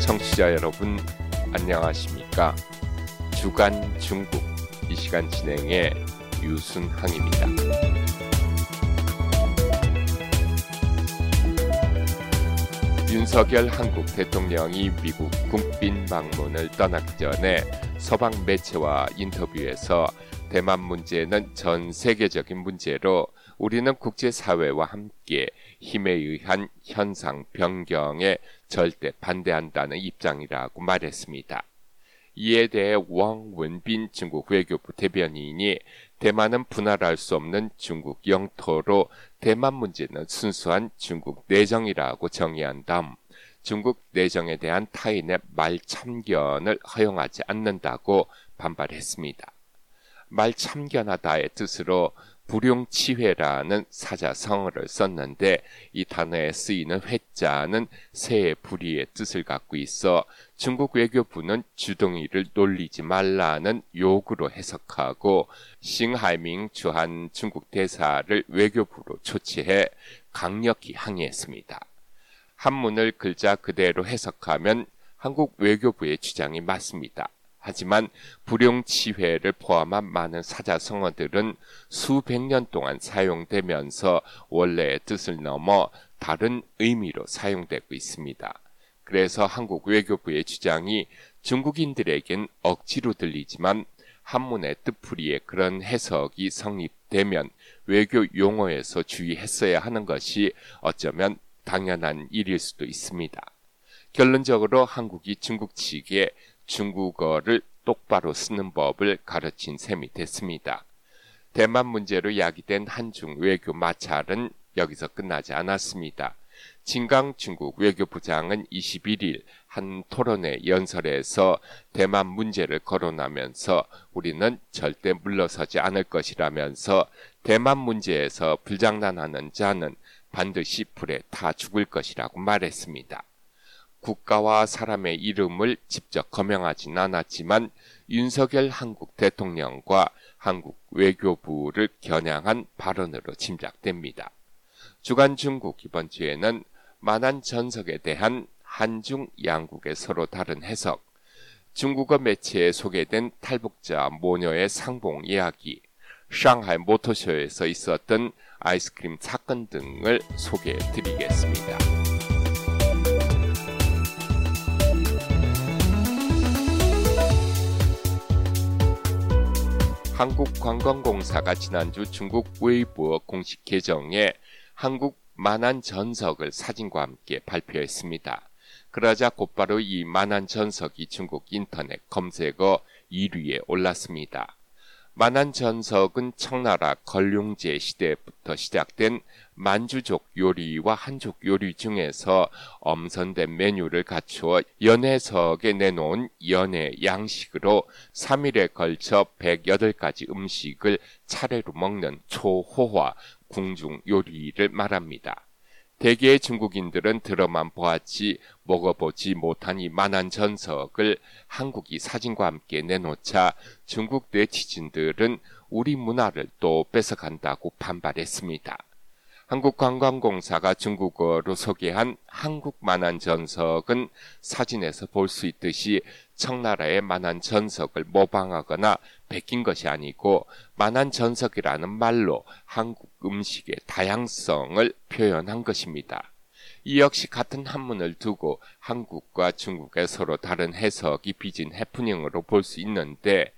청취자 여러분 안녕하십니까? 주간 중국 이 시간 진행의 유순항입니다. 윤석열 한국 대통령이 미국 국빈 방문을 떠나기 전에 서방 매체와 인터뷰에서 대만 문제는 전 세계적인 문제로 우리는 국제사회와 함께 힘에 의한 현상 변경에 절대 반대한다는 입장이라고 말했습니다. 이에 대해 왕원빈 중국 외교부 대변인이 대만은 분할할 수 없는 중국 영토로 대만 문제는 순수한 중국 내정이라고 정의한 다음 중국 내정에 대한 타인의 말 참견을 허용하지 않는다고 반발했습니다. 말 참견하다의 뜻으로 불용치회라는 사자성어를 썼는데 이 단어에 쓰이는 회자는 새의 불의의 뜻을 갖고 있어 중국 외교부는 주둥이를 놀리지 말라는 요구로 해석하고 싱하이밍 주한 중국 대사를 외교부로 초치해 강력히 항의했습니다. 한문을 글자 그대로 해석하면 한국 외교부의 주장이 맞습니다. 하지만 불용치회를 포함한 많은 사자성어들은 수백 년 동안 사용되면서 원래의 뜻을 넘어 다른 의미로 사용되고 있습니다. 그래서 한국 외교부의 주장이 중국인들에겐 억지로 들리지만 한문의 뜻풀이에 그런 해석이 성립되면 외교 용어에서 주의했어야 하는 것이 어쩌면 당연한 일일 수도 있습니다. 결론적으로 한국이 중국 측에 중국어를 똑바로 쓰는 법을 가르친 셈이 됐습니다. 대만 문제로 야기된 한중 외교 마찰은 여기서 끝나지 않았습니다. 진강 중국 외교부장은 21일 한 토론회 연설에서 대만 문제를 거론하면서 우리는 절대 물러서지 않을 것이라면서 대만 문제에서 불장난하는 자는 반드시 불에 타 죽을 것이라고 말했습니다. 국가와 사람의 이름을 직접 거명하진 않았지만 윤석열 한국 대통령과 한국 외교부를 겨냥한 발언으로 짐작됩니다. 주간 중국 이번 주에는 만한 전석에 대한 한중 양국의 서로 다른 해석, 중국어 매체에 소개된 탈북자 모녀의 상봉 이야기, 상하이 모터쇼에서 있었던 아이스크림 사건 등을 소개해 드리겠습니다. 한국관광공사가 지난주 중국 웨이보 공식 계정에 한국 만한 전석을 사진과 함께 발표했습니다. 그러자 곧바로 이 만한 전석이 중국 인터넷 검색어 1위에 올랐습니다. 만한 전석은 청나라 걸룡제 시대부터 시작된 만주족 요리와 한족 요리 중에서 엄선된 메뉴를 갖추어 연회석에 내놓은 연회 양식으로 3일에 걸쳐 108가지 음식을 차례로 먹는 초호화 궁중 요리를 말합니다. 대개의 중국인들은 들어만 보았지 먹어보지 못한 이 만한 전석을 한국이 사진과 함께 내놓자 중국 네티즌들은 우리 문화를 또 뺏어간다고 반발했습니다. 한국관광공사가 중국어로 소개한 한국 만한 전석은 사진에서 볼 수 있듯이 청나라의 만한 전석을 모방하거나 베낀 것이 아니고 만한 전석이라는 말로 한국 음식의 다양성을 표현한 것입니다. 이 역시 같은 한문을 두고 한국과 중국의 서로 다른 해석이 빚은 해프닝으로 볼 수 있는데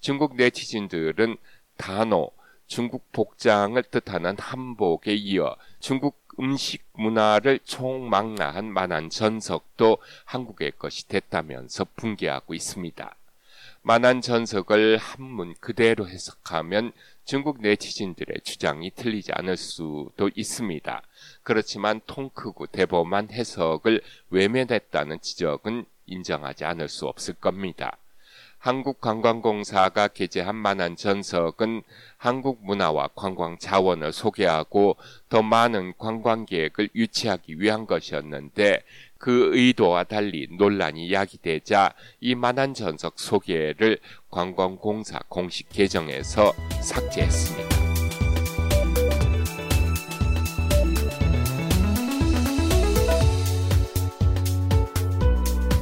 중국 네티즌들은 단어, 중국 복장을 뜻하는 한복에 이어 중국 음식 문화를 총망라한 만한 전석도 한국의 것이 됐다면서 붕괴하고 있습니다. 만한 전석을 한문 그대로 해석하면 중국 네티즌들의 주장이 틀리지 않을 수도 있습니다. 그렇지만 통 크고 대범한 해석을 외면했다는 지적은 인정하지 않을 수 없을 겁니다. 한국관광공사가 게재한 만한 전석은 한국 문화와 관광 자원을 소개하고 더 많은 관광객을 유치하기 위한 것이었는데 그 의도와 달리 논란이 야기되자 이 만한 전석 소개를 관광공사 공식 계정에서 삭제했습니다.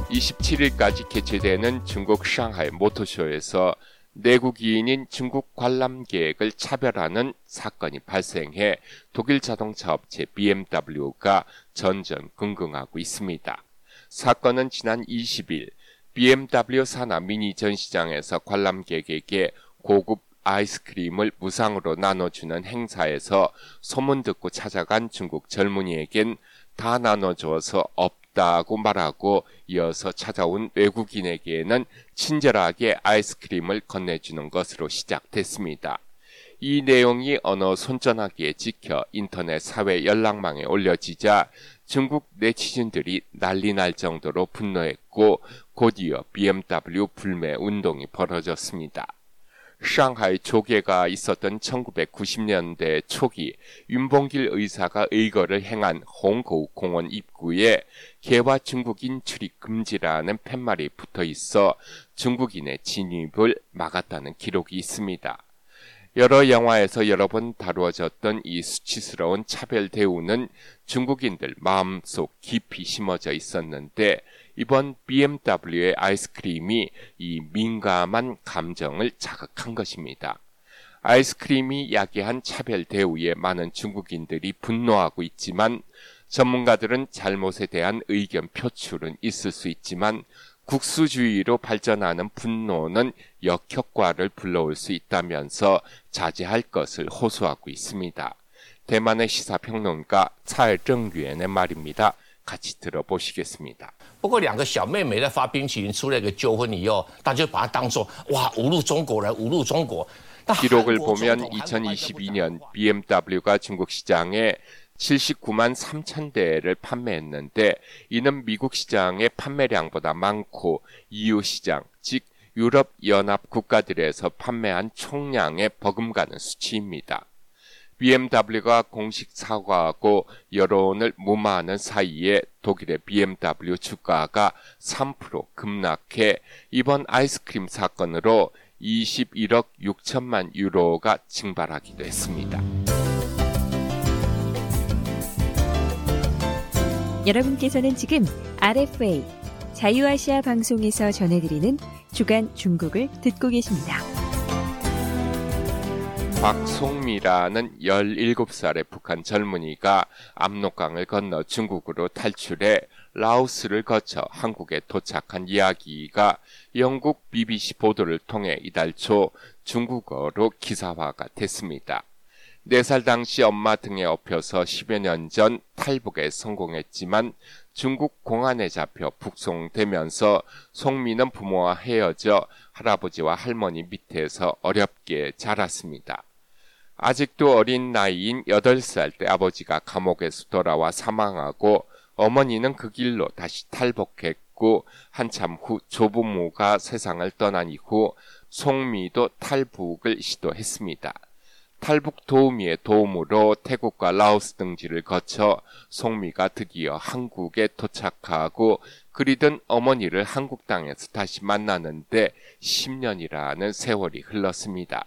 27일까지 개최되는 중국 상하이 모터쇼에서 내국인인 중국 관람 계획을 차별하는 사건이 발생해 독일 자동차 업체 BMW가 전전긍긍하고 있습니다. 사건은 지난 20일 BMW 산하 미니 전시장에서 관람객에게 고급 아이스크림을 무상으로 나눠주는 행사에서 소문 듣고 찾아간 중국 젊은이에겐 다 나눠줘서 없다고 말하고 이어서 찾아온 외국인에게는 친절하게 아이스크림을 건네주는 것으로 시작됐습니다. 이 내용이 언어 손전화기에 찍혀 인터넷 사회 연락망에 올려지자 중국 네티즌들이 난리 날 정도로 분노했고 곧이어 BMW 불매 운동이 벌어졌습니다. 상하이 조계가 있었던 1990년대 초기 윤봉길 의사가 의거를 행한 홍고 공원 입구에 개와 중국인 출입 금지라는 팻말이 붙어 있어 중국인의 진입을 막았다는 기록이 있습니다. 여러 영화에서 여러 번 다루어졌던 이 수치스러운 차별 대우는 중국인들 마음속 깊이 심어져 있었는데 이번 BMW의 아이스크림이 이 민감한 감정을 자극한 것입니다. 아이스크림이 야기한 차별 대우에 많은 중국인들이 분노하고 있지만 전문가들은 잘못에 대한 의견 표출은 있을 수 있지만 국수주의로 발전하는 분노는 역효과를 불러올 수 있다면서 자제할 것을 호소하고 있습니다. 대만의 시사평론가蔡正元의 말입니다. 같이 들어보시겠습니다. 不过两个小妹妹的发冰淇淋出了一个纠纷以后，大家把它当做哇侮辱中国人，侮辱中国。 기록을 보면 2022년 BMW가 중국 시장에 79만 3천 대를 판매했는데 이는 미국 시장의 판매량보다 많고 EU 시장, 즉 유럽 연합 국가들에서 판매한 총량에 버금가는 수치입니다. BMW가 공식 사과하고 여론을 무마하는 사이에 독일의 BMW 주가가 3% 급락해 이번 아이스크림 사건으로 21억 6천만 유로가 증발하기도 했습니다. 여러분께서는 지금 RFA 자유아시아 방송에서 전해드리는 주간 중국을 듣고 계십니다. 박송미라는 17살의 북한 젊은이가 압록강을 건너 중국으로 탈출해 라오스를 거쳐 한국에 도착한 이야기가 영국 BBC 보도를 통해 이달 초 중국어로 기사화가 됐습니다. 4살 당시 엄마 등에 업혀서 10여 년 전 탈북에 성공했지만 중국 공안에 잡혀 북송되면서 송미는 부모와 헤어져 할아버지와 할머니 밑에서 어렵게 자랐습니다. 아직도 어린 나이인 8살 때 아버지가 감옥에서 돌아와 사망하고 어머니는 그 길로 다시 탈북했고 한참 후 조부모가 세상을 떠난 이후 송미도 탈북을 시도했습니다. 탈북 도우미의 도움으로 태국과 라오스 등지를 거쳐 송미가 드디어 한국에 도착하고 그리던 어머니를 한국 땅에서 다시 만나는데 10년이라는 세월이 흘렀습니다.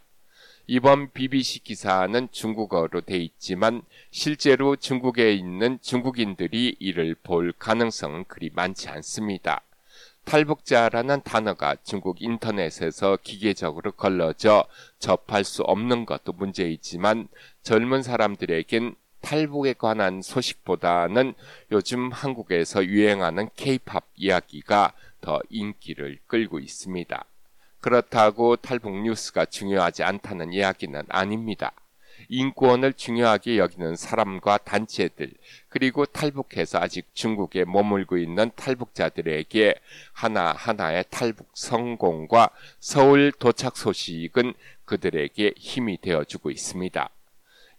이번 BBC 기사는 중국어로 돼 있지만 실제로 중국에 있는 중국인들이 이를 볼 가능성은 그리 많지 않습니다. 탈북자라는 단어가 중국 인터넷에서 기계적으로 걸러져 접할 수 없는 것도 문제이지만 젊은 사람들에겐 탈북에 관한 소식보다는 요즘 한국에서 유행하는 케이팝 이야기가 더 인기를 끌고 있습니다. 그렇다고 탈북 뉴스가 중요하지 않다는 이야기는 아닙니다. 인권을 중요하게 여기는 사람과 단체들, 그리고 탈북해서 아직 중국에 머물고 있는 탈북자들에게 하나하나의 탈북 성공과 서울 도착 소식은 그들에게 힘이 되어주고 있습니다.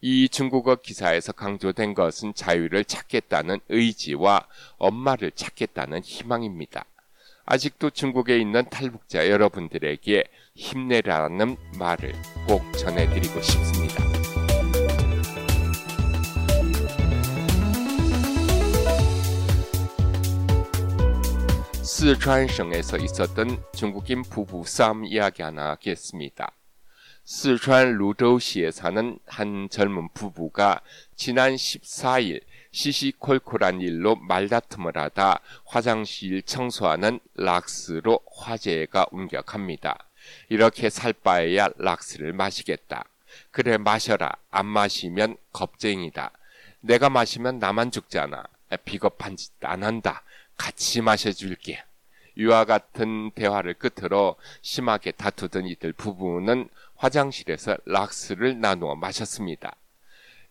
이 중국어 기사에서 강조된 것은 자유를 찾겠다는 의지와 엄마를 찾겠다는 희망입니다. 아직도 중국에 있는 탈북자 여러분들에게 힘내라는 말을 꼭 전해드리고 싶습니다. 스촨성에서 있었던 중국인 부부 싸움 이야기 하나 하겠습니다. 스촨 루도시에 사는 한 젊은 부부가 지난 14일 시시콜콜한 일로 말다툼을 하다 화장실 청소하는 락스로 화재가 옮겨갑니다. 이렇게 살 바에야 락스를 마시겠다. 그래 마셔라. 안 마시면 겁쟁이다. 내가 마시면 나만 죽잖아. 비겁한 짓 안 한다. 같이 마셔줄게. 이와 같은 대화를 끝으로 심하게 다투던 이들 부부는 화장실에서 락스를 나누어 마셨습니다.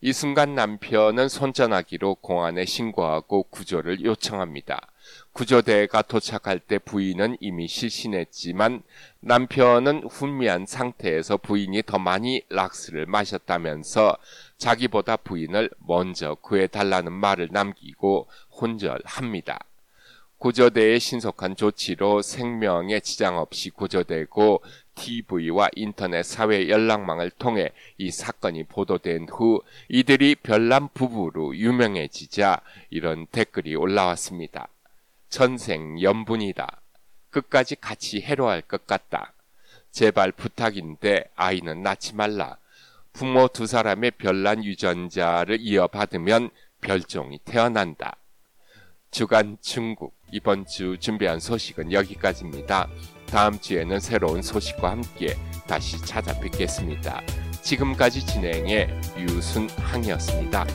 이 순간 남편은 손전화기로 공안에 신고하고 구조를 요청합니다. 구조대가 도착할 때 부인은 이미 실신했지만 남편은 훈미한 상태에서 부인이 더 많이 락스를 마셨다면서 자기보다 부인을 먼저 구해달라는 말을 남기고 혼절합니다. 구조대의 신속한 조치로 생명에 지장 없이 구조되고 TV와 인터넷 사회 연락망을 통해 이 사건이 보도된 후 이들이 별난 부부로 유명해지자 이런 댓글이 올라왔습니다. 천생연분이다. 끝까지 같이 해로할 것 같다. 제발 부탁인데 아이는 낳지 말라. 부모 두 사람의 별난 유전자를 이어받으면 별종이 태어난다. 주간 중국 이번 주 준비한 소식은 여기까지입니다. 다음 주에는 새로운 소식과 함께 다시 찾아뵙겠습니다. 지금까지 진행해 유순항이었습니다.